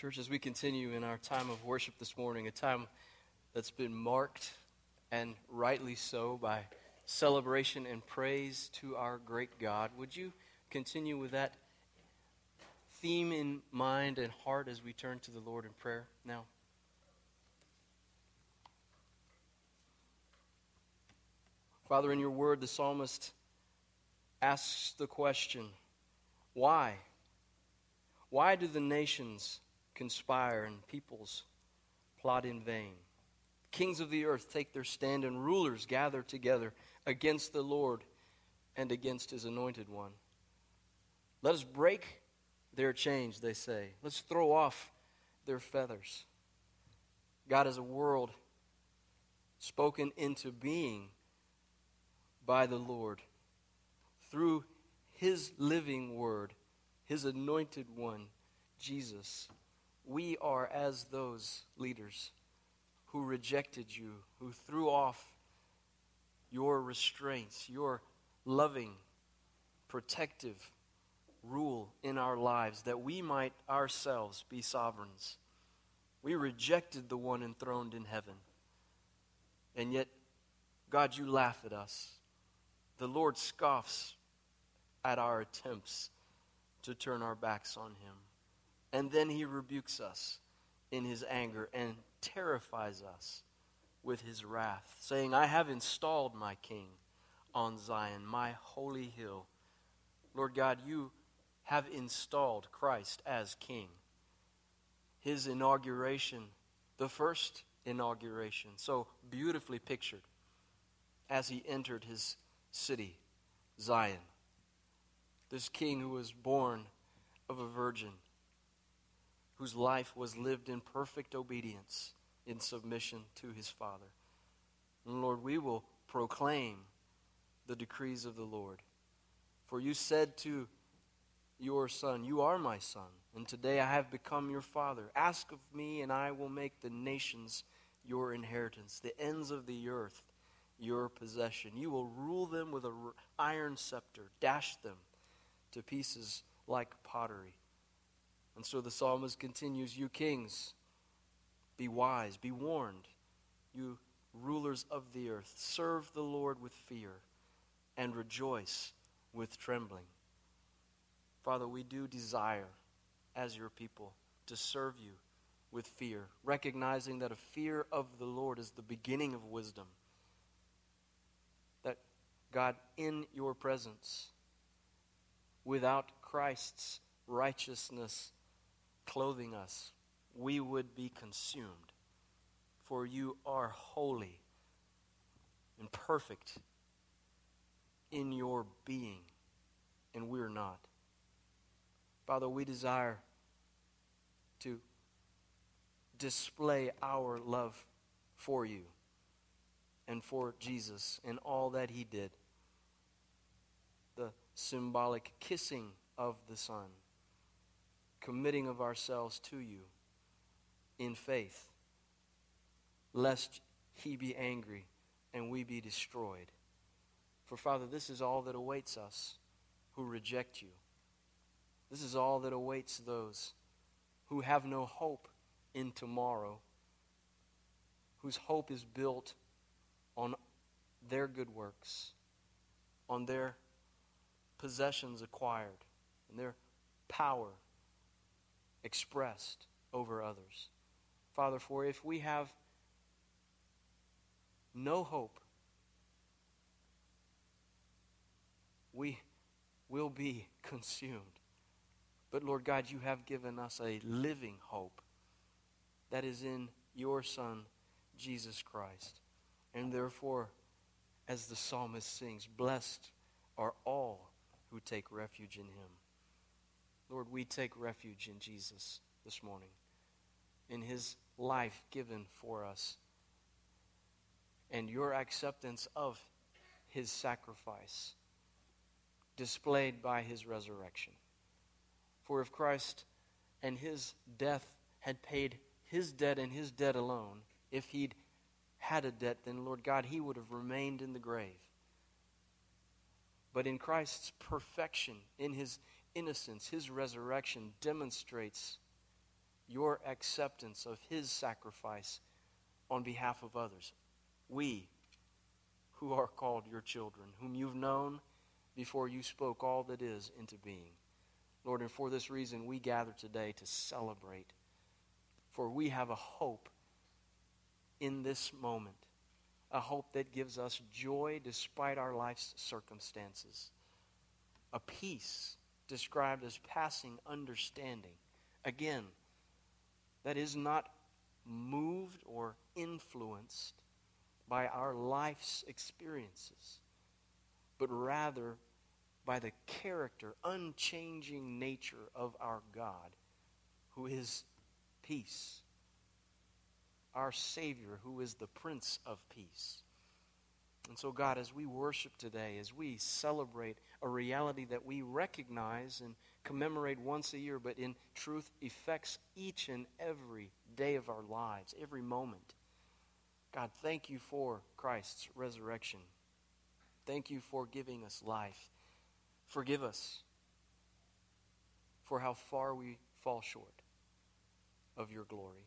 Church, as we continue in our time of worship this morning, a time that's been marked and rightly so by celebration and praise to our great God, would you continue with that theme in mind and heart as we turn to the Lord in prayer now? Father, in your word, the psalmist asks the question why? Why do the nations conspire and peoples plot in vain? Kings of the earth take their stand, and rulers gather together against the Lord and against his anointed one. Let us break their chains, they say. Let's throw off their feathers. God is a world spoken into being by the Lord through his living word, his anointed one, Jesus. We are as those leaders who rejected you, who threw off your restraints, your loving, protective rule in our lives, that we might ourselves be sovereigns. We rejected the one enthroned in heaven. And yet, God, you laugh at us. The Lord scoffs at our attempts to turn our backs on him. And then he rebukes us in his anger and terrifies us with his wrath, saying, I have installed my king on Zion, my holy hill. Lord God, you have installed Christ as king. His inauguration, the first inauguration, so beautifully pictured as he entered his city, Zion. This king who was born of a virgin, whose life was lived in perfect obedience, in submission to his Father. And Lord, we will proclaim the decrees of the Lord. For you said to your Son, You are my Son, and today I have become your Father. Ask of me, and I will make the nations your inheritance, the ends of the earth your possession. You will rule them with an iron scepter, dash them to pieces like pottery. And so the psalmist continues You kings, be wise, be warned. You rulers of the earth, serve the Lord with fear and rejoice with trembling. Father, we do desire, as your people, to serve you with fear, recognizing that a fear of the Lord is the beginning of wisdom. That, God, in your presence, without Christ's righteousness clothing us, we would be consumed. For you are holy and perfect in your being, and we're not. Father, we desire to display our love for you and for Jesus and all that he did The symbolic kissing of the Son, committing of ourselves to you in faith, lest he be angry and we be destroyed. For, Father, this is all that awaits us who reject you. This is all that awaits those who have no hope in tomorrow, whose hope is built on their good works, on their possessions acquired and their power expressed over others. Father, for if we have no hope, we will be consumed. But Lord God, you have given us a living hope that is in your Son, Jesus Christ. And therefore, as the psalmist sings, blessed are all who take refuge in him. Lord, we take refuge in Jesus this morning, in his life given for us, and your acceptance of his sacrifice displayed by his resurrection. For if Christ and his death had paid his debt and his debt alone, if he'd had a debt, then, Lord God, he would have remained in the grave. But in Christ's perfection, in his innocence, his resurrection demonstrates your acceptance of his sacrifice on behalf of others. We, who are called your children, whom you've known before you spoke all that is into being. Lord, and for this reason, we gather today to celebrate. For we have a hope in this moment, a hope that gives us joy despite our life's circumstances, a peace described as passing understanding. Again, that is not moved or influenced by our life's experiences, but rather by the character, unchanging nature of our God, who is peace, our Savior, who is the Prince of Peace. And so, God, as we worship today, as we celebrate a reality that we recognize and commemorate once a year, but in truth affects each and every day of our lives, every moment. God, thank you for Christ's resurrection. Thank you for giving us life. Forgive us for how far we fall short of your glory.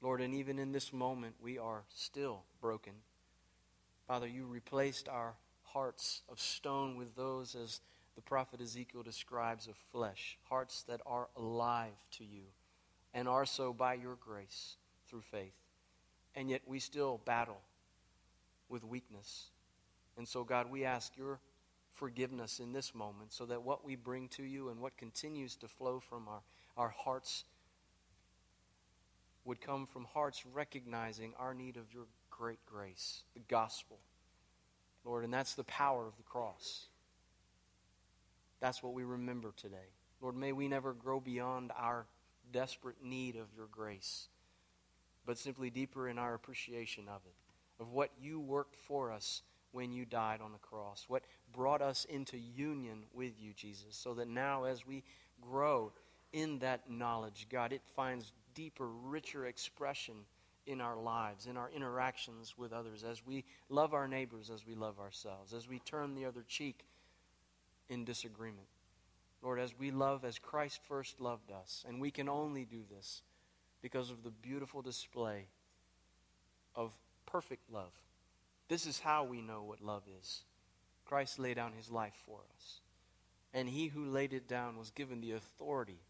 Lord, and even in this moment, we are still broken. Father, you replaced our hearts of stone with those, as the prophet Ezekiel describes, of flesh, hearts that are alive to you and are so by your grace through faith. And yet we still battle with weakness. And so, God, we ask your forgiveness in this moment so that what we bring to you and what continues to flow from our, our hearts would come from hearts recognizing our need of your great grace, the gospel. Lord, and that's the power of the cross. That's what we remember today. Lord, may we never grow beyond our desperate need of your grace, but simply deeper in our appreciation of it, of what you worked for us when you died on the cross, what brought us into union with you, Jesus, so that now as we grow in that knowledge, God, it finds deeper, richer expression in our lives, in our interactions with others, as we love our neighbors as we love ourselves, as we turn the other cheek in disagreement. Lord, as we love as Christ first loved us, and we can only do this because of the beautiful display of perfect love. This is how we know what love is. Christ laid down his life for us. And he who laid it down was given the authority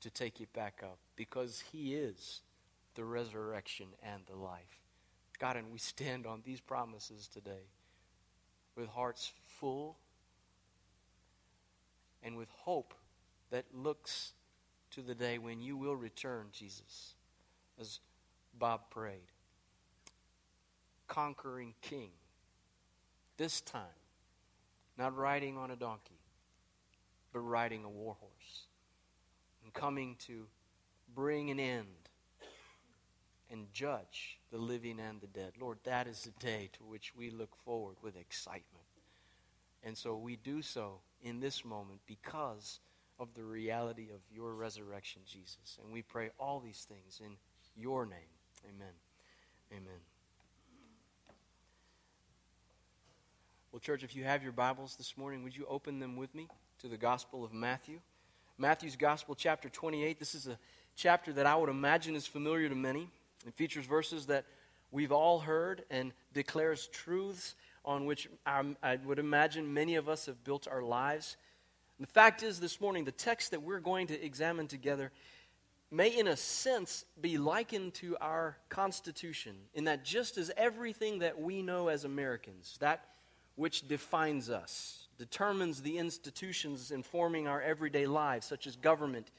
to take it back up because he is the resurrection and the life. God, and we stand on these promises today with hearts full and with hope that looks to the day when you will return, Jesus, as Bob prayed. Conquering King. This time, not riding on a donkey, but riding a war horse. And coming to bring an end and judge the living and the dead. Lord, that is the day to which we look forward with excitement. And so we do so in this moment because of the reality of your resurrection, Jesus. And we pray all these things in your name. Amen. Amen. Well, church, if you have your Bibles this morning, would you open them with me to the Gospel of Matthew? Matthew's Gospel, chapter 28. This is a chapter that I would imagine is familiar to many. It features verses that we've all heard and declares truths on which I would imagine many of us have built our lives. And the fact is, this morning, the text that we're going to examine together may, in a sense, be likened to our Constitution, in that just as everything that we know as Americans, that which defines us, determines the institutions informing our everyday lives, such as government,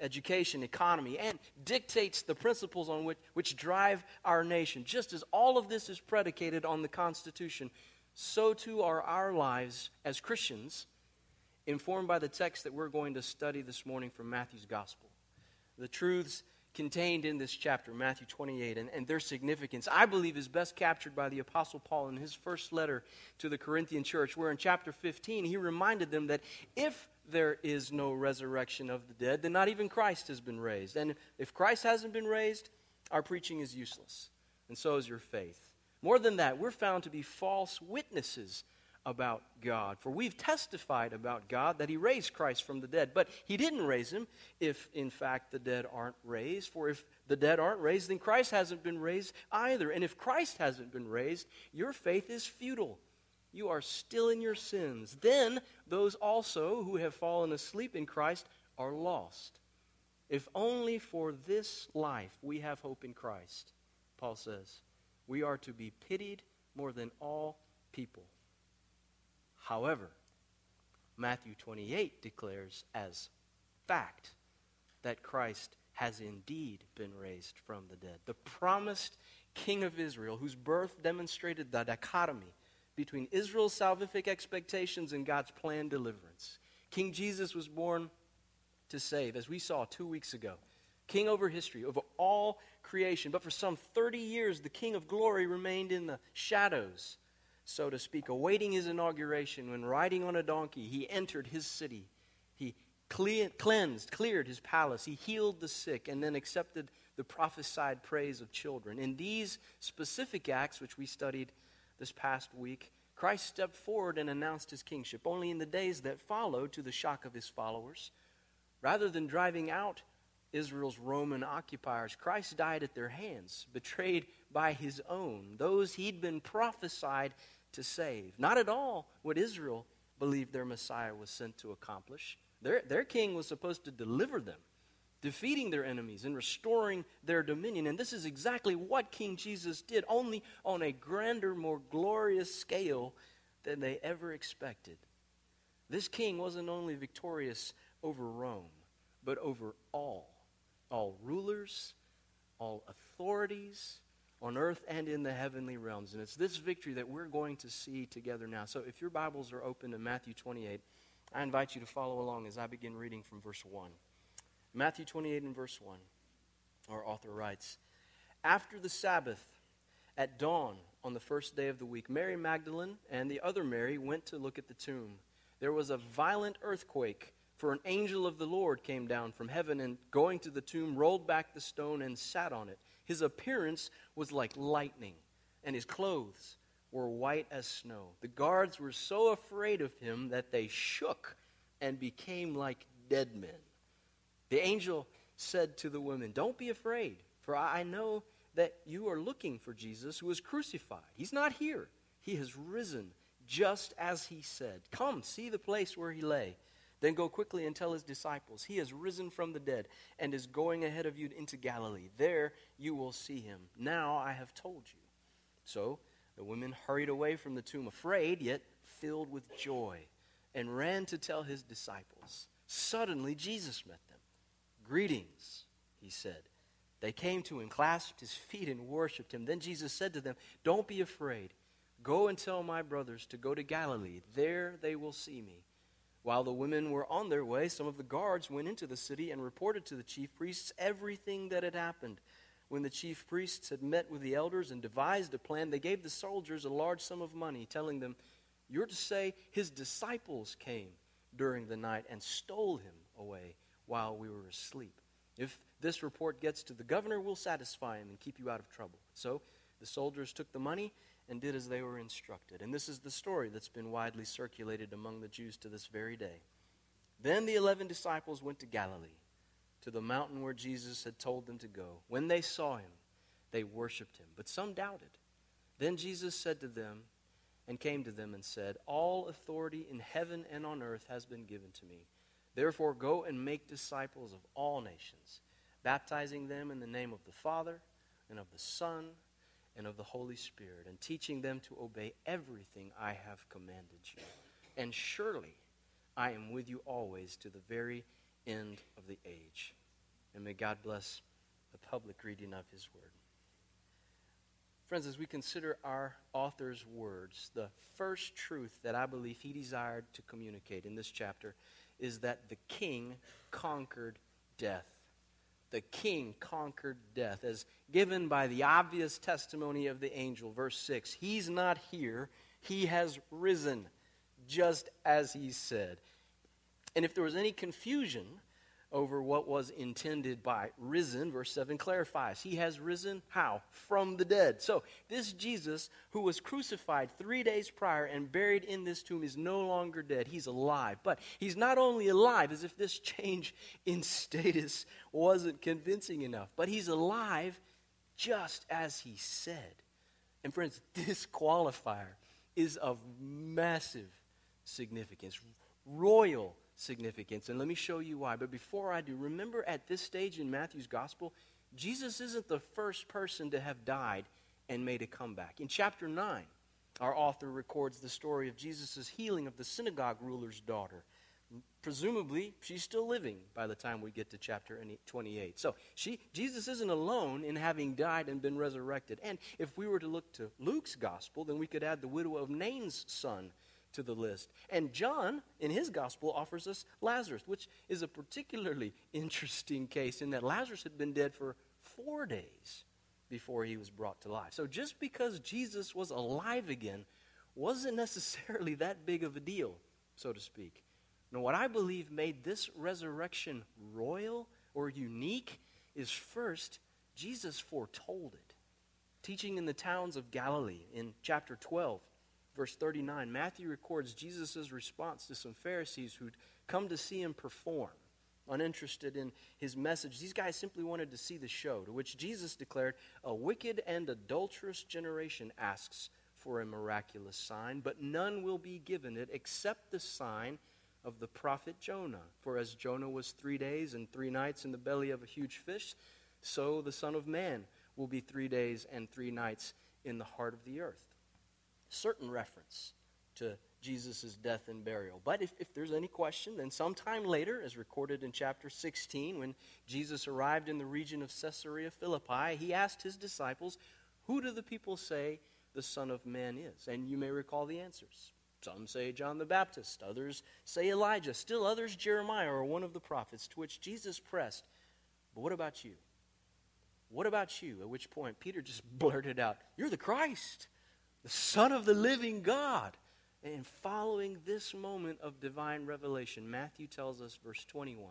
education, economy, and dictates the principles on which, which drive our nation. Just as all of this is predicated on the Constitution, so too are our lives as Christians, informed by the text that we're going to study this morning from Matthew's Gospel. The truths contained in this chapter, Matthew 28, and, and their significance, I believe, is best captured by the Apostle Paul in his first letter to the Corinthian church, where in chapter 15 he reminded them that if there is no resurrection of the dead, then not even Christ has been raised. And if Christ hasn't been raised, our preaching is useless, and so is your faith. More than that, we're found to be false witnesses about God. For we've testified about God that He raised Christ from the dead. But He didn't raise Him if, in fact, the dead aren't raised. For if the dead aren't raised, then Christ hasn't been raised either. And if Christ hasn't been raised, your faith is futile. You are still in your sins. Then those also who have fallen asleep in Christ are lost. If only for this life we have hope in Christ, Paul says, we are to be pitied more than all people. However, Matthew 28 declares as fact that Christ has indeed been raised from the dead. The promised King of Israel, whose birth demonstrated the dichotomy between Israel's salvific expectations and God's planned deliverance. King Jesus was born to save, as we saw two weeks ago. King over history, over all creation. But for some 30 years, the King of glory remained in the shadows so to speak, awaiting his inauguration, when riding on a donkey, he entered his city. He cleansed, cleared his palace. He healed the sick, and then accepted the prophesied praise of children. In these specific acts, which we studied this past week, Christ stepped forward and announced his kingship. Only in the days that followed, to the shock of his followers, rather than driving out Israel's Roman occupiers, Christ died at their hands, betrayed by his own, those he'd been prophesied to save. Not at all what Israel believed their Messiah was sent to accomplish. Their, their king was supposed to deliver them, defeating their enemies and restoring their dominion. And this is exactly what King Jesus did, only on a grander, more glorious scale than they ever expected. This king wasn't only victorious over Rome, but over all all rulers, all authorities, on earth and in the heavenly realms. And it's this victory that we're going to see together now. So if your Bibles are open to Matthew 28, I invite you to follow along as I begin reading from verse 1. Matthew 28 and verse 1, our author writes After the Sabbath, at dawn on the first day of the week, Mary Magdalene and the other Mary went to look at the tomb. There was a violent earthquake, for an angel of the Lord came down from heaven and, going to the tomb, rolled back the stone and sat on it. His appearance was like lightning, and his clothes were white as snow. The guards were so afraid of him that they shook and became like dead men. The angel said to the women, Don't be afraid, for I know that you are looking for Jesus who was crucified. He's not here, he has risen, just as he said. Come, see the place where he lay. Then go quickly and tell his disciples, He has risen from the dead and is going ahead of you into Galilee. There you will see him. Now I have told you. So the women hurried away from the tomb, afraid, yet filled with joy, and ran to tell his disciples. Suddenly Jesus met them. Greetings, he said. They came to him, clasped his feet, and worshiped him. Then Jesus said to them, Don't be afraid. Go and tell my brothers to go to Galilee. There they will see me. While the women were on their way, some of the guards went into the city and reported to the chief priests everything that had happened. When the chief priests had met with the elders and devised a plan, they gave the soldiers a large sum of money, telling them, You're to say his disciples came during the night and stole him away while we were asleep. If this report gets to the governor, we'll satisfy him and keep you out of trouble. So the soldiers took the money and did as they were instructed. And this is the story that's been widely circulated among the Jews to this very day. Then the eleven disciples went to Galilee, to the mountain where Jesus had told them to go. When they saw him, they worshipped him, but some doubted. Then Jesus said to them, and came to them and said, All authority in heaven and on earth has been given to me. Therefore, go and make disciples of all nations, baptizing them in the name of the Father, and of the Son, and of the Holy Spirit, and teaching them to obey everything I have commanded you. And surely I am with you always to the very end of the age. And may God bless the public reading of his word. Friends, as we consider our author's words, the first truth that I believe he desired to communicate in this chapter is that the king conquered death the king conquered death, as given by the obvious testimony of the angel. Verse 6 He's not here, he has risen, just as he said. And if there was any confusion over what was intended by risen. Verse 7 clarifies. He has risen how? From the dead. So, this Jesus, who was crucified three days prior and buried in this tomb, is no longer dead. He's alive. But he's not only alive, as if this change in status wasn't convincing enough, but he's alive just as he said. And, friends, this qualifier is of massive significance, royal significance. And let me show you why. But before I do, remember at this stage in Matthew's gospel, Jesus isn't the first person to have died and made a comeback. In chapter 9, our author records the story of Jesus' healing of the synagogue ruler's daughter. Presumably, she's still living by the time we get to chapter 28. So, she, Jesus isn't alone in having died and been resurrected. And if we were to look to Luke's gospel, then we could add the widow of Nain's son to the list. And John, in his gospel, offers us Lazarus, which is a particularly interesting case in that Lazarus had been dead for four days before he was brought to life. So just because Jesus was alive again wasn't necessarily that big of a deal, so to speak. Now, what I believe made this resurrection royal or unique is first, Jesus foretold it. Teaching in the towns of Galilee in chapter 12, verse 39, Matthew records Jesus' response to some Pharisees who'd come to see him perform, uninterested in his message. These guys simply wanted to see the show, to which Jesus declared, A wicked and adulterous generation asks for a miraculous sign, but none will be given it except the sign of the prophet Jonah. For as Jonah was three days and three nights in the belly of a huge fish, so the Son of Man will be three days and three nights in the heart of the earth certain reference to Jesus' death and burial. But if, if there's any question, then sometime later, as recorded in chapter 16, when Jesus arrived in the region of Caesarea Philippi, he asked his disciples, Who do the people say the Son of Man is? And you may recall the answers. Some say John the Baptist, others say Elijah, still others Jeremiah or one of the prophets, to which Jesus pressed, But what about you? What about you? At which point Peter just blurted out, You're the Christ the Son of the living God. And following this moment of divine revelation, Matthew tells us, verse 21,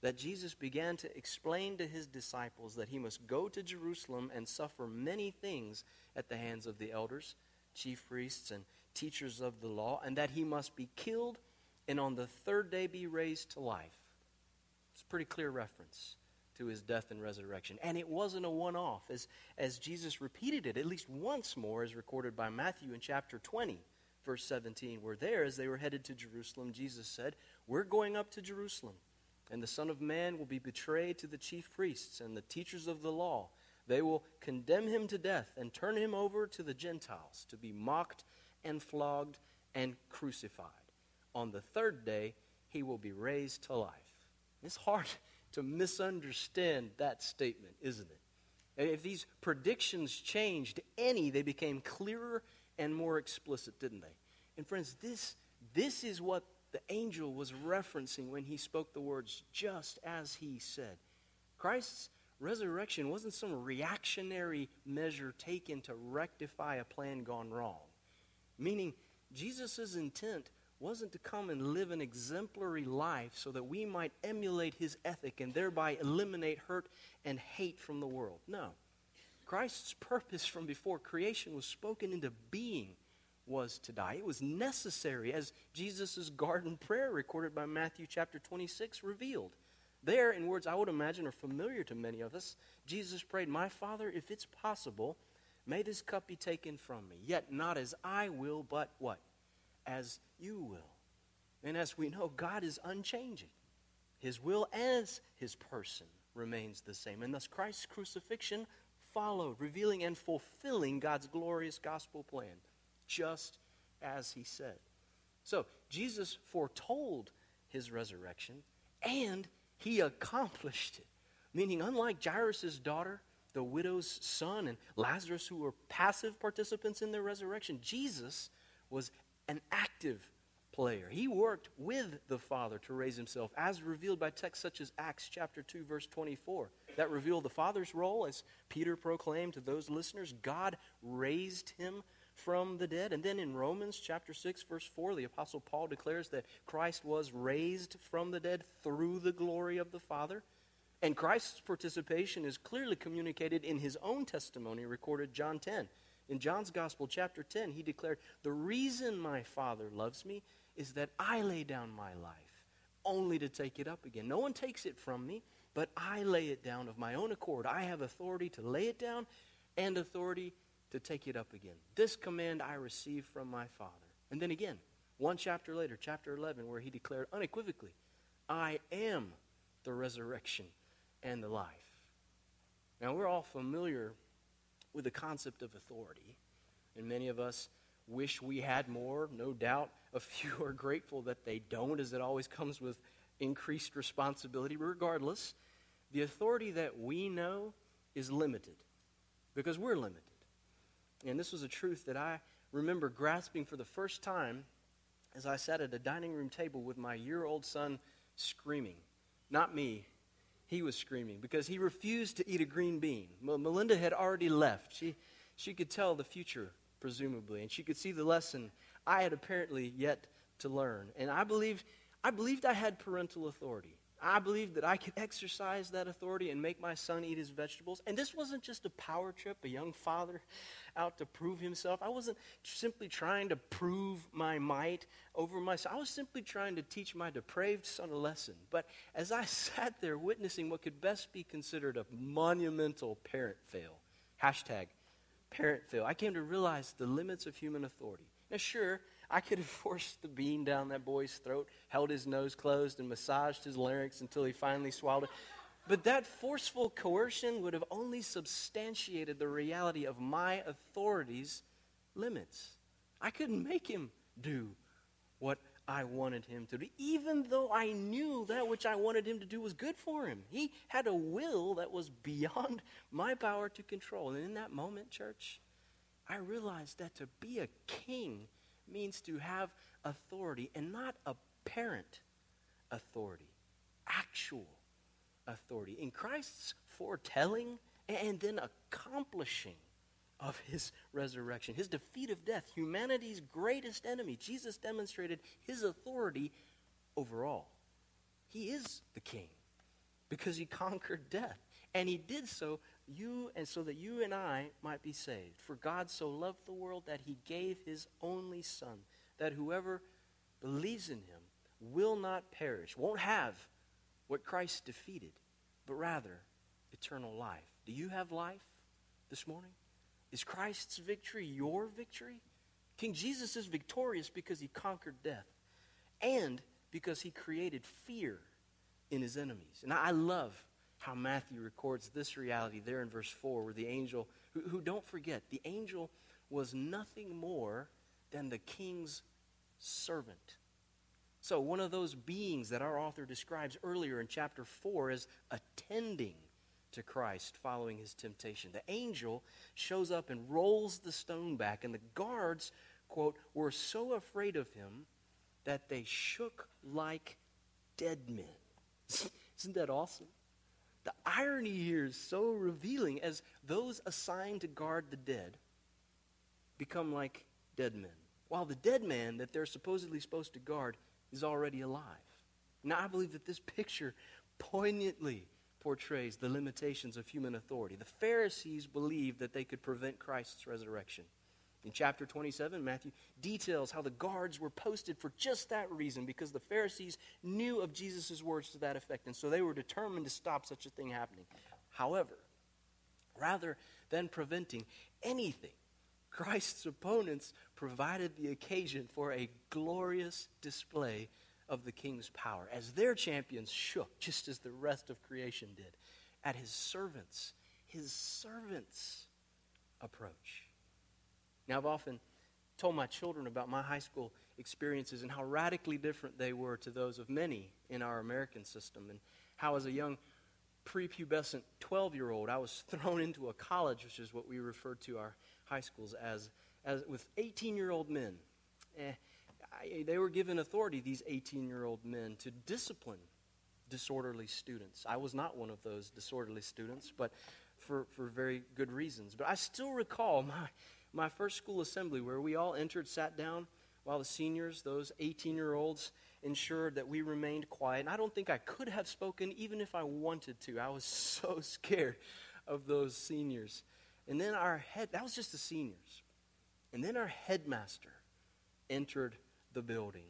that Jesus began to explain to his disciples that he must go to Jerusalem and suffer many things at the hands of the elders, chief priests, and teachers of the law, and that he must be killed and on the third day be raised to life. It's a pretty clear reference his death and resurrection. And it wasn't a one off, as, as Jesus repeated it at least once more, as recorded by Matthew in chapter 20, verse 17, where there, as they were headed to Jerusalem, Jesus said, We're going up to Jerusalem, and the Son of Man will be betrayed to the chief priests and the teachers of the law. They will condemn him to death and turn him over to the Gentiles to be mocked and flogged and crucified. On the third day, he will be raised to life. It's hard to misunderstand that statement, isn't it? If these predictions changed any, they became clearer and more explicit, didn't they? And friends, this, this is what the angel was referencing when he spoke the words, just as he said. Christ's resurrection wasn't some reactionary measure taken to rectify a plan gone wrong. Meaning, Jesus' intent wasn't to come and live an exemplary life so that we might emulate his ethic and thereby eliminate hurt and hate from the world. No. Christ's purpose from before creation was spoken into being was to die. It was necessary, as Jesus' garden prayer recorded by Matthew chapter 26 revealed. There, in words I would imagine are familiar to many of us, Jesus prayed, My Father, if it's possible, may this cup be taken from me. Yet not as I will, but what? As you will. And as we know, God is unchanging. His will as his person remains the same. And thus Christ's crucifixion followed, revealing and fulfilling God's glorious gospel plan, just as he said. So, Jesus foretold his resurrection and he accomplished it. Meaning, unlike Jairus' daughter, the widow's son, and Lazarus, who were passive participants in their resurrection, Jesus was an active player. He worked with the Father to raise himself, as revealed by texts such as Acts chapter 2, verse 24. That revealed the Father's role, as Peter proclaimed to those listeners God raised him from the dead. And then in Romans chapter 6 verse 4, the apostle Paul declares that Christ was raised from the dead through the glory of the Father. And Christ's participation is clearly communicated in his own testimony recorded John 10. In John's Gospel, chapter 10, he declared, The reason my Father loves me is that I lay down my life only to take it up again. No one takes it from me, but I lay it down of my own accord. I have authority to lay it down and authority to take it up again. This command I received from my Father. And then again, one chapter later, chapter 11, where he declared unequivocally, I am the resurrection and the life. Now, we're all familiar with the concept of authority, and many of us wish we had more. No doubt a few are grateful that they don't, as it always comes with increased responsibility. Regardless, the authority that we know is limited because we're limited. And this was a truth that I remember grasping for the first time as I sat at a dining room table with my year old son screaming. Not me, he was screaming because he refused to eat a green bean. Melinda had already left. She, she could tell the future, presumably, and she could see the lesson I had apparently yet to learn. And I believed, I believed I had parental authority. I believed that I could exercise that authority and make my son eat his vegetables. And this wasn't just a power trip, a young father out to prove himself. I wasn't simply trying to prove my might over my son. I was simply trying to teach my depraved son a lesson. But as I sat there witnessing what could best be considered a monumental parent fail, hashtag parent fail, I came to realize the limits of human authority. Now, sure, I could have forced the bean down that boy's throat, held his nose closed, and massaged his larynx until he finally swallowed it. But that forceful coercion would have only substantiated the reality of my authority's limits. I couldn't make him do what I wanted him to do, even though I knew that which I wanted him to do was good for him. He had a will that was beyond my power to control. And in that moment, church, I realized that to be a king means to have authority and not apparent authority, actual authority. In Christ's foretelling and then accomplishing of his resurrection, his defeat of death, humanity's greatest enemy, Jesus demonstrated his authority over all. He is the king because he conquered death. And he did so you and so that you and I might be saved. For God so loved the world that he gave his only son, that whoever believes in him will not perish, won't have what Christ defeated, but rather eternal life. Do you have life this morning? Is Christ's victory your victory? King Jesus is victorious because he conquered death and because he created fear in his enemies. And I love how Matthew records this reality there in verse 4, where the angel, who, who don't forget, the angel was nothing more than the king's servant. So, one of those beings that our author describes earlier in chapter 4 as attending to Christ following his temptation. The angel shows up and rolls the stone back, and the guards, quote, were so afraid of him that they shook like dead men. Isn't that awesome? The irony here is so revealing as those assigned to guard the dead become like dead men, while the dead man that they're supposedly supposed to guard is already alive. Now, I believe that this picture poignantly portrays the limitations of human authority. The Pharisees believed that they could prevent Christ's resurrection. In chapter 27, Matthew details how the guards were posted for just that reason, because the Pharisees knew of Jesus' words to that effect, and so they were determined to stop such a thing happening. However, rather than preventing anything, Christ's opponents provided the occasion for a glorious display of the king's power as their champions shook, just as the rest of creation did, at his servants, his servants' approach. Now, I've often told my children about my high school experiences and how radically different they were to those of many in our American system, and how, as a young prepubescent 12 year old, I was thrown into a college, which is what we refer to our high schools as, as with 18 year old men. Eh, I, they were given authority, these 18 year old men, to discipline disorderly students. I was not one of those disorderly students, but for, for very good reasons. But I still recall my my first school assembly where we all entered, sat down, while the seniors, those 18 year olds, ensured that we remained quiet. And I don't think I could have spoken even if I wanted to. I was so scared of those seniors. And then our head, that was just the seniors. And then our headmaster entered the building.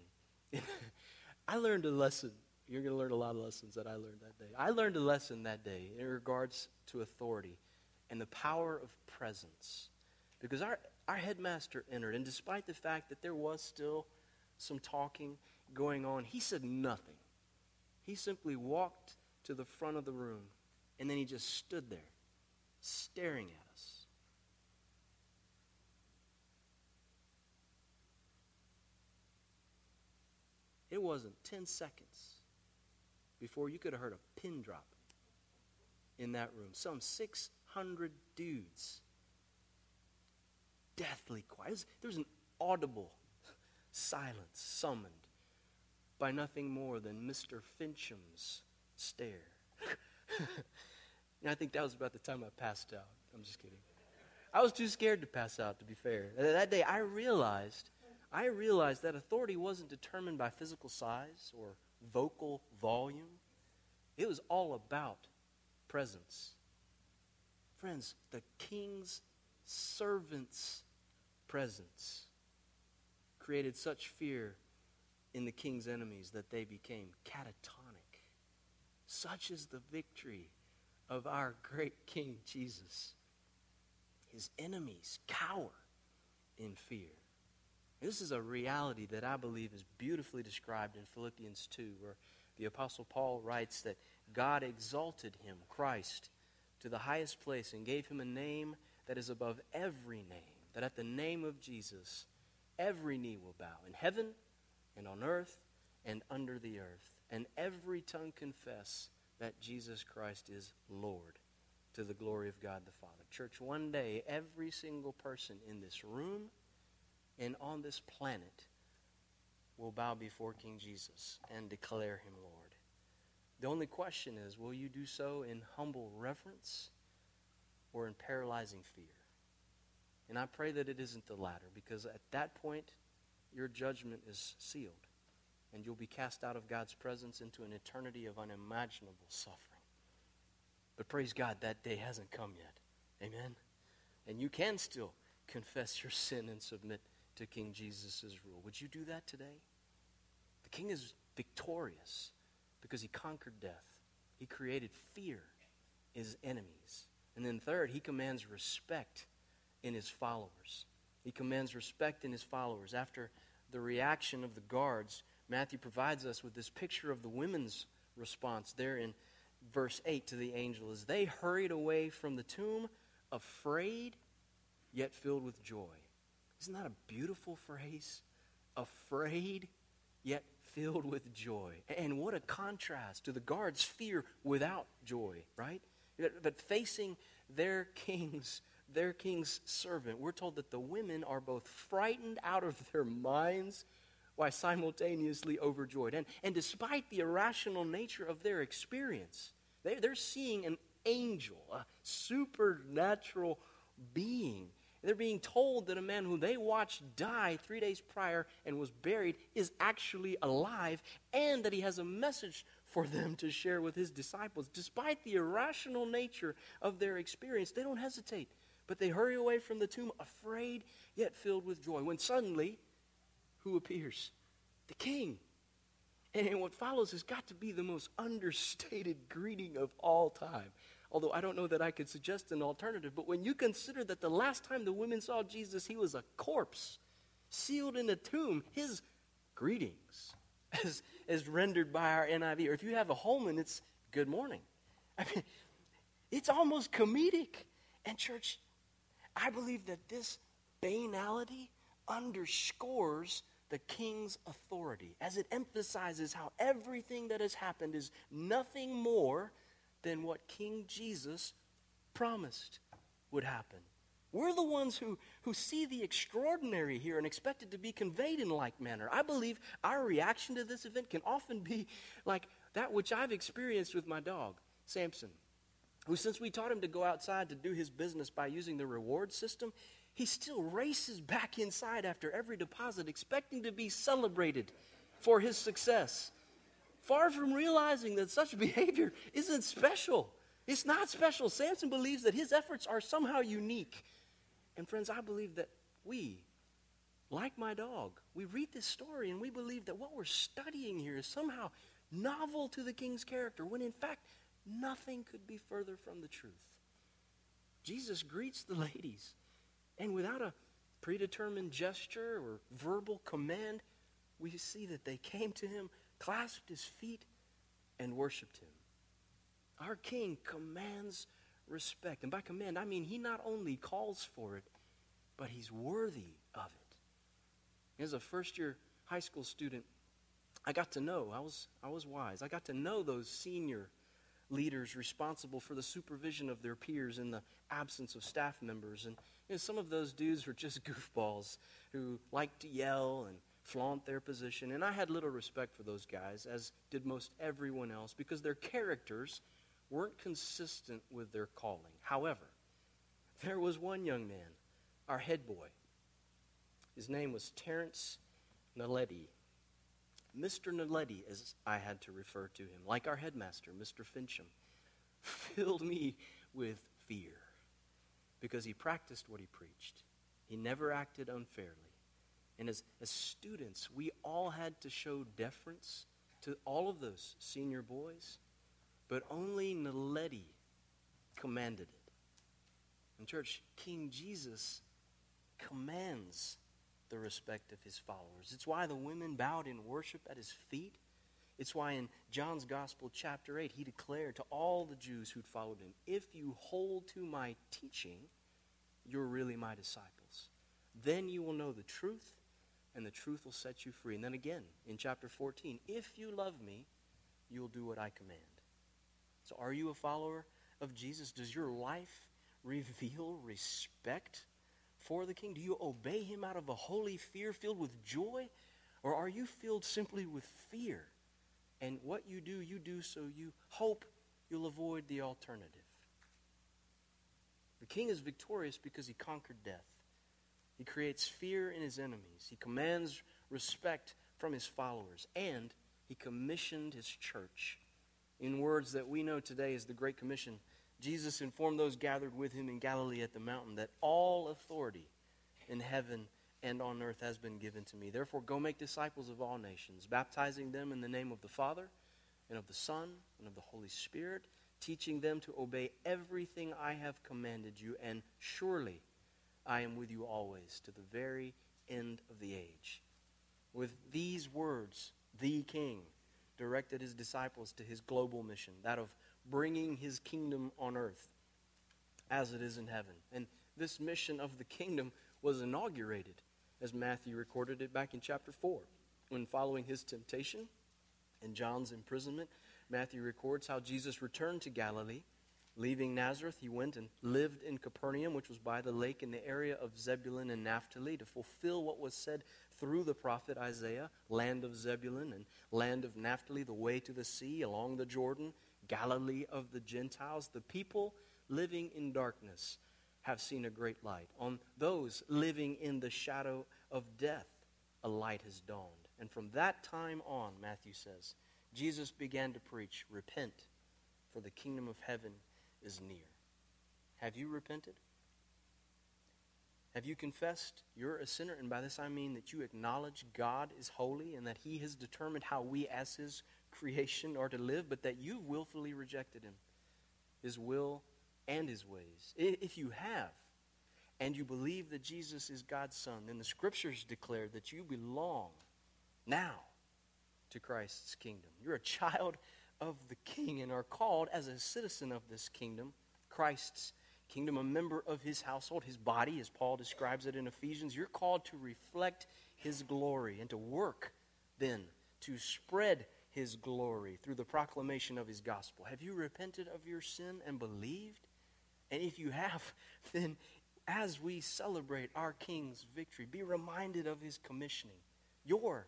I learned a lesson. You're going to learn a lot of lessons that I learned that day. I learned a lesson that day in regards to authority and the power of presence. Because our, our headmaster entered, and despite the fact that there was still some talking going on, he said nothing. He simply walked to the front of the room, and then he just stood there, staring at us. It wasn't 10 seconds before you could have heard a pin drop in that room. Some 600 dudes. Deathly quiet. There was an audible silence summoned by nothing more than Mr. Fincham's stare. and I think that was about the time I passed out. I'm just kidding. I was too scared to pass out, to be fair. That day, I realized I realized that authority wasn't determined by physical size or vocal volume, it was all about presence. Friends, the king's servant's presence created such fear in the king's enemies that they became catatonic. Such is the victory of our great King Jesus. His enemies cower in fear. This is a reality that I believe is beautifully described in Philippians 2, where the Apostle Paul writes that God exalted him, Christ, to the highest place and gave him a name that is above every name, that at the name of Jesus, every knee will bow in heaven and on earth and under the earth, and every tongue confess that Jesus Christ is Lord to the glory of God the Father. Church, one day, every single person in this room, and on this planet will bow before King Jesus and declare him Lord. The only question is will you do so in humble reverence or in paralyzing fear? And I pray that it isn't the latter because at that point, your judgment is sealed and you'll be cast out of God's presence into an eternity of unimaginable suffering. But praise God, that day hasn't come yet. Amen? And you can still confess your sin and submit to King Jesus' rule. Would you do that today? The king is victorious because he conquered death. He created fear his enemies. And then, third, he commands respect in his followers. He commands respect in his followers. After the reaction of the guards, Matthew provides us with this picture of the women's response there in verse 8 to the angel as they hurried away from the tomb, afraid yet filled with joy. Isn't that a beautiful phrase? Afraid, yet filled with joy. And what a contrast to the guards' fear without joy, right? But facing their king's their king's servant, we're told that the women are both frightened out of their minds while simultaneously overjoyed. And, and despite the irrational nature of their experience, they, they're seeing an angel, a supernatural being they're being told that a man who they watched die three days prior and was buried is actually alive and that he has a message for them to share with his disciples. Despite the irrational nature of their experience, they don't hesitate, but they hurry away from the tomb, afraid yet filled with joy. When suddenly, who appears? The king. And what follows has got to be the most understated greeting of all time although I don't know that I could suggest an alternative. But when you consider that the last time the women saw Jesus, he was a corpse, sealed in a tomb, his greetings, as, as rendered by our NIV, or if you have a Holman, it's good morning. I mean, it's almost comedic. And, church, I believe that this banality underscores the king's authority as it emphasizes how everything that has happened is nothing more than what King Jesus promised would happen. We're the ones who, who see the extraordinary here and expect it to be conveyed in like manner. I believe our reaction to this event can often be like that which I've experienced with my dog, Samson, who, since we taught him to go outside to do his business by using the reward system, he still races back inside after every deposit, expecting to be celebrated for his success. Far from realizing that such behavior isn't special. It's not special. Samson believes that his efforts are somehow unique. And friends, I believe that we, like my dog, we read this story and we believe that what we're studying here is somehow novel to the king's character, when in fact, nothing could be further from the truth. Jesus greets the ladies, and without a predetermined gesture or verbal command, we see that they came to him, clasped his feet, and worshiped him. Our king commands respect. And by command, I mean he not only calls for it, but he's worthy of it. As a first year high school student, I got to know, I was, I was wise. I got to know those senior leaders responsible for the supervision of their peers in the absence of staff members. And you know, some of those dudes were just goofballs who liked to yell and flaunt their position. And I had little respect for those guys, as did most everyone else, because their characters weren't consistent with their calling. However, there was one young man, our head boy. His name was Terrence Naledi. Mr. Naledi, as I had to refer to him, like our headmaster, Mr. Fincham, filled me with fear because he practiced what he preached. He never acted unfairly. And as, as students, we all had to show deference to all of those senior boys, but only Naledi commanded it. And, church, King Jesus commands the respect of his followers. It's why the women bowed in worship at his feet. It's why in John's Gospel, chapter 8, he declared to all the Jews who'd followed him, If you hold to my teaching, you're really my disciples. Then you will know the truth, and the truth will set you free. And then again, in chapter 14, If you love me, you'll do what I command. So, are you a follower of Jesus? Does your life reveal respect for the king? Do you obey him out of a holy fear filled with joy? Or are you filled simply with fear? And what you do, you do so you hope you'll avoid the alternative. The king is victorious because he conquered death. He creates fear in his enemies. He commands respect from his followers. And he commissioned his church. In words that we know today as the Great Commission, Jesus informed those gathered with him in Galilee at the mountain that all authority in heaven and on earth has been given to me. Therefore, go make disciples of all nations, baptizing them in the name of the Father, and of the Son, and of the Holy Spirit, teaching them to obey everything I have commanded you, and surely I am with you always to the very end of the age. With these words, the King directed his disciples to his global mission, that of bringing his kingdom on earth as it is in heaven. And this mission of the kingdom was inaugurated, as Matthew recorded it back in chapter 4, when following his temptation and John's imprisonment, Matthew records how Jesus returned to Galilee. Leaving Nazareth, he went and lived in Capernaum, which was by the lake in the area of Zebulun and Naphtali, to fulfill what was said through the prophet Isaiah land of Zebulun and land of Naphtali, the way to the sea, along the Jordan Galilee of the Gentiles, the people living in darkness have seen a great light. On those living in the shadow of death, a light has dawned. And from that time on, Matthew says, Jesus began to preach, Repent, for the kingdom of heaven is near. Have you repented? Have you confessed you're a sinner? And by this I mean that you acknowledge God is holy and that He has determined how we, as His creation are to live, but that you've willfully rejected him, his will and his ways. If you have, and you believe that Jesus is God's Son, then the Scriptures declare that you belong now to Christ's kingdom. You're a child of the King and are called as a citizen of this kingdom, Christ's kingdom, a member of his household, his body, as Paul describes it in Ephesians. You're called to reflect his glory and to work then to spread his glory through the proclamation of his gospel. Have you repented of your sin and believed? And if you have, then as we celebrate our King's victory, be reminded of his commissioning, your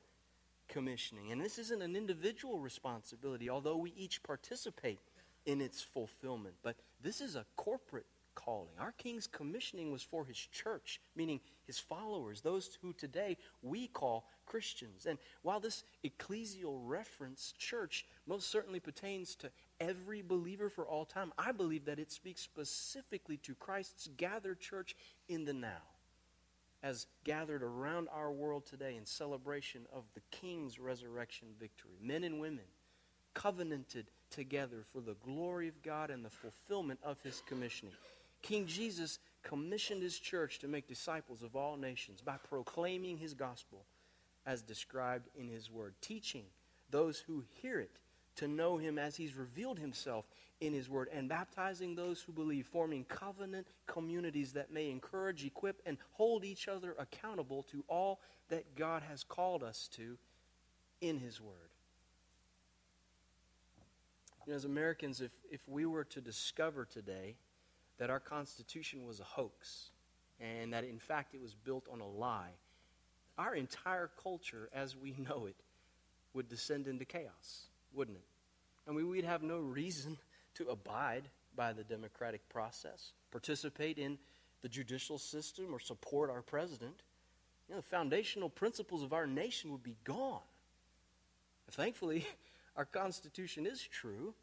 commissioning. And this isn't an individual responsibility, although we each participate in its fulfillment. But this is a corporate calling. Our King's commissioning was for his church, meaning his followers, those who today we call Christians. And while this ecclesial reference, church, most certainly pertains to every believer for all time, I believe that it speaks specifically to Christ's gathered church in the now, as gathered around our world today in celebration of the King's resurrection victory. Men and women covenanted together for the glory of God and the fulfillment of his commissioning. King Jesus commissioned his church to make disciples of all nations by proclaiming his gospel as described in his word, teaching those who hear it to know him as he's revealed himself in his word, and baptizing those who believe, forming covenant communities that may encourage, equip, and hold each other accountable to all that God has called us to in his word. You know, as Americans, if, if we were to discover today that our Constitution was a hoax and that in fact it was built on a lie, our entire culture as we know it would descend into chaos, wouldn't it? I mean, we'd have no reason to abide by the democratic process, participate in the judicial system, or support our president. You know, the foundational principles of our nation would be gone. Thankfully, our Constitution is true,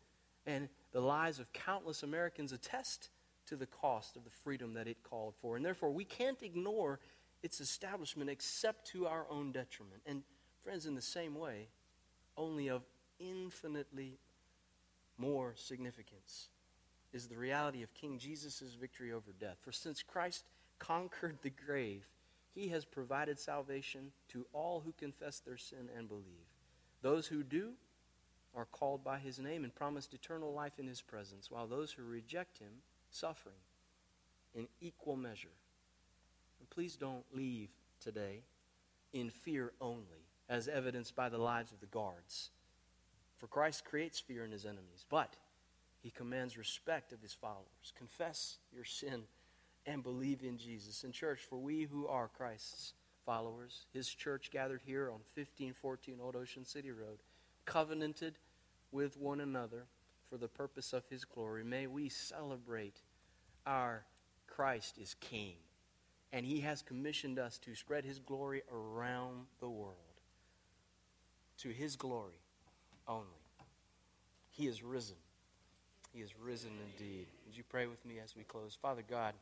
and the lives of countless Americans attest to the cost of the freedom that it called for. And therefore, we can't ignore its establishment except to our own detriment. And, friends, in the same way, only of infinitely more significance is the reality of King Jesus' victory over death. For since Christ conquered the grave, he has provided salvation to all who confess their sin and believe. Those who do are called by his name and promised eternal life in his presence, while those who reject him suffering in equal measure. And please don't leave today in fear only, as evidenced by the lives of the guards. For Christ creates fear in his enemies, but he commands respect of his followers. Confess your sin and believe in Jesus. In church, for we who are Christ's followers, his church gathered here on 1514 Old Ocean City Road, covenanted with one another for the purpose of his glory. May we celebrate our Christ is King. And he has commissioned us to spread his glory around the world. To his glory only. He is risen. He is risen indeed. Would you pray with me as we close? Father God,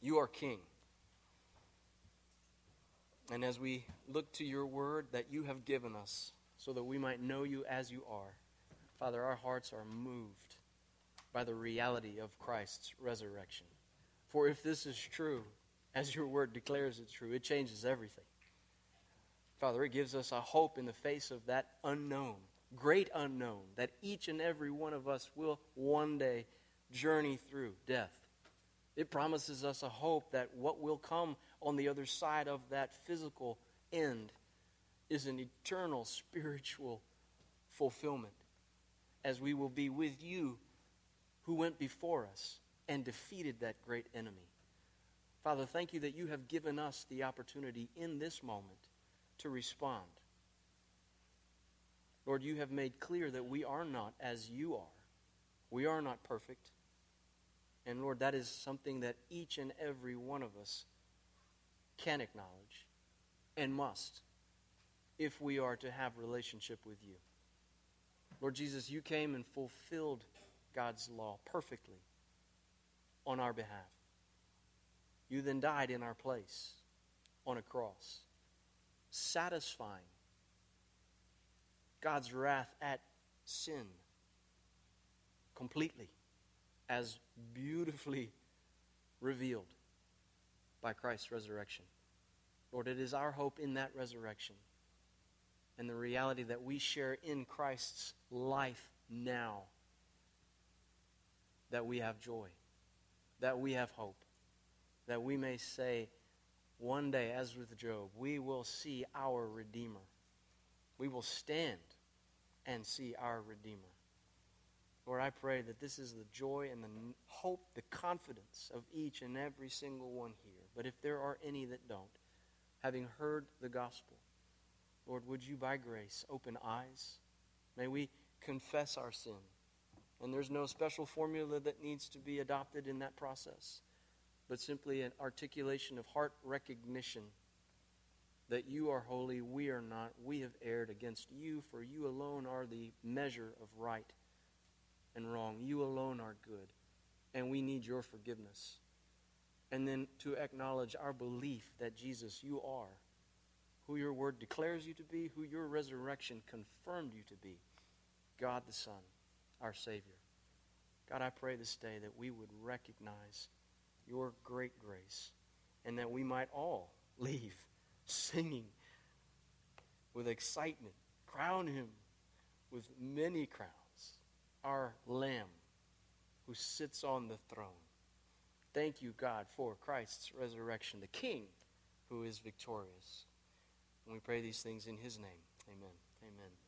you are King. And as we look to your word that you have given us, so that we might know you as you are. Father, our hearts are moved by the reality of Christ's resurrection. For if this is true, as your word declares it's true, it changes everything. Father, it gives us a hope in the face of that unknown, great unknown, that each and every one of us will one day journey through death. It promises us a hope that what will come on the other side of that physical end is an eternal spiritual fulfillment as we will be with you who went before us and defeated that great enemy. Father, thank you that you have given us the opportunity in this moment to respond. Lord, you have made clear that we are not as you are. We are not perfect. And Lord, that is something that each and every one of us can acknowledge and must if we are to have relationship with you. Lord Jesus, you came and fulfilled God's law perfectly on our behalf. You then died in our place on a cross, satisfying God's wrath at sin completely, as beautifully revealed by Christ's resurrection. Lord, it is our hope in that resurrection and the reality that we share in Christ's life now that we have joy, that we have hope, that we may say, one day, as with Job, we will see our Redeemer. We will stand and see our Redeemer. Lord, I pray that this is the joy and the hope, the confidence of each and every single one here. But if there are any that don't, having heard the gospel, Lord, would you by grace open eyes? May we confess our sin And there's no special formula that needs to be adopted in that process, but simply an articulation of heart recognition that you are holy, we are not. We have erred against you, for you alone are the measure of right and wrong. You alone are good, and we need your forgiveness. And then to acknowledge our belief that Jesus, you are who your word declares you to be, who your resurrection confirmed you to be God the Son, our Savior. God, I pray this day that we would recognize your great grace and that we might all leave singing with excitement. Crown him with many crowns, our Lamb who sits on the throne. Thank you, God, for Christ's resurrection, the King who is victorious. And we pray these things in his name. Amen. Amen.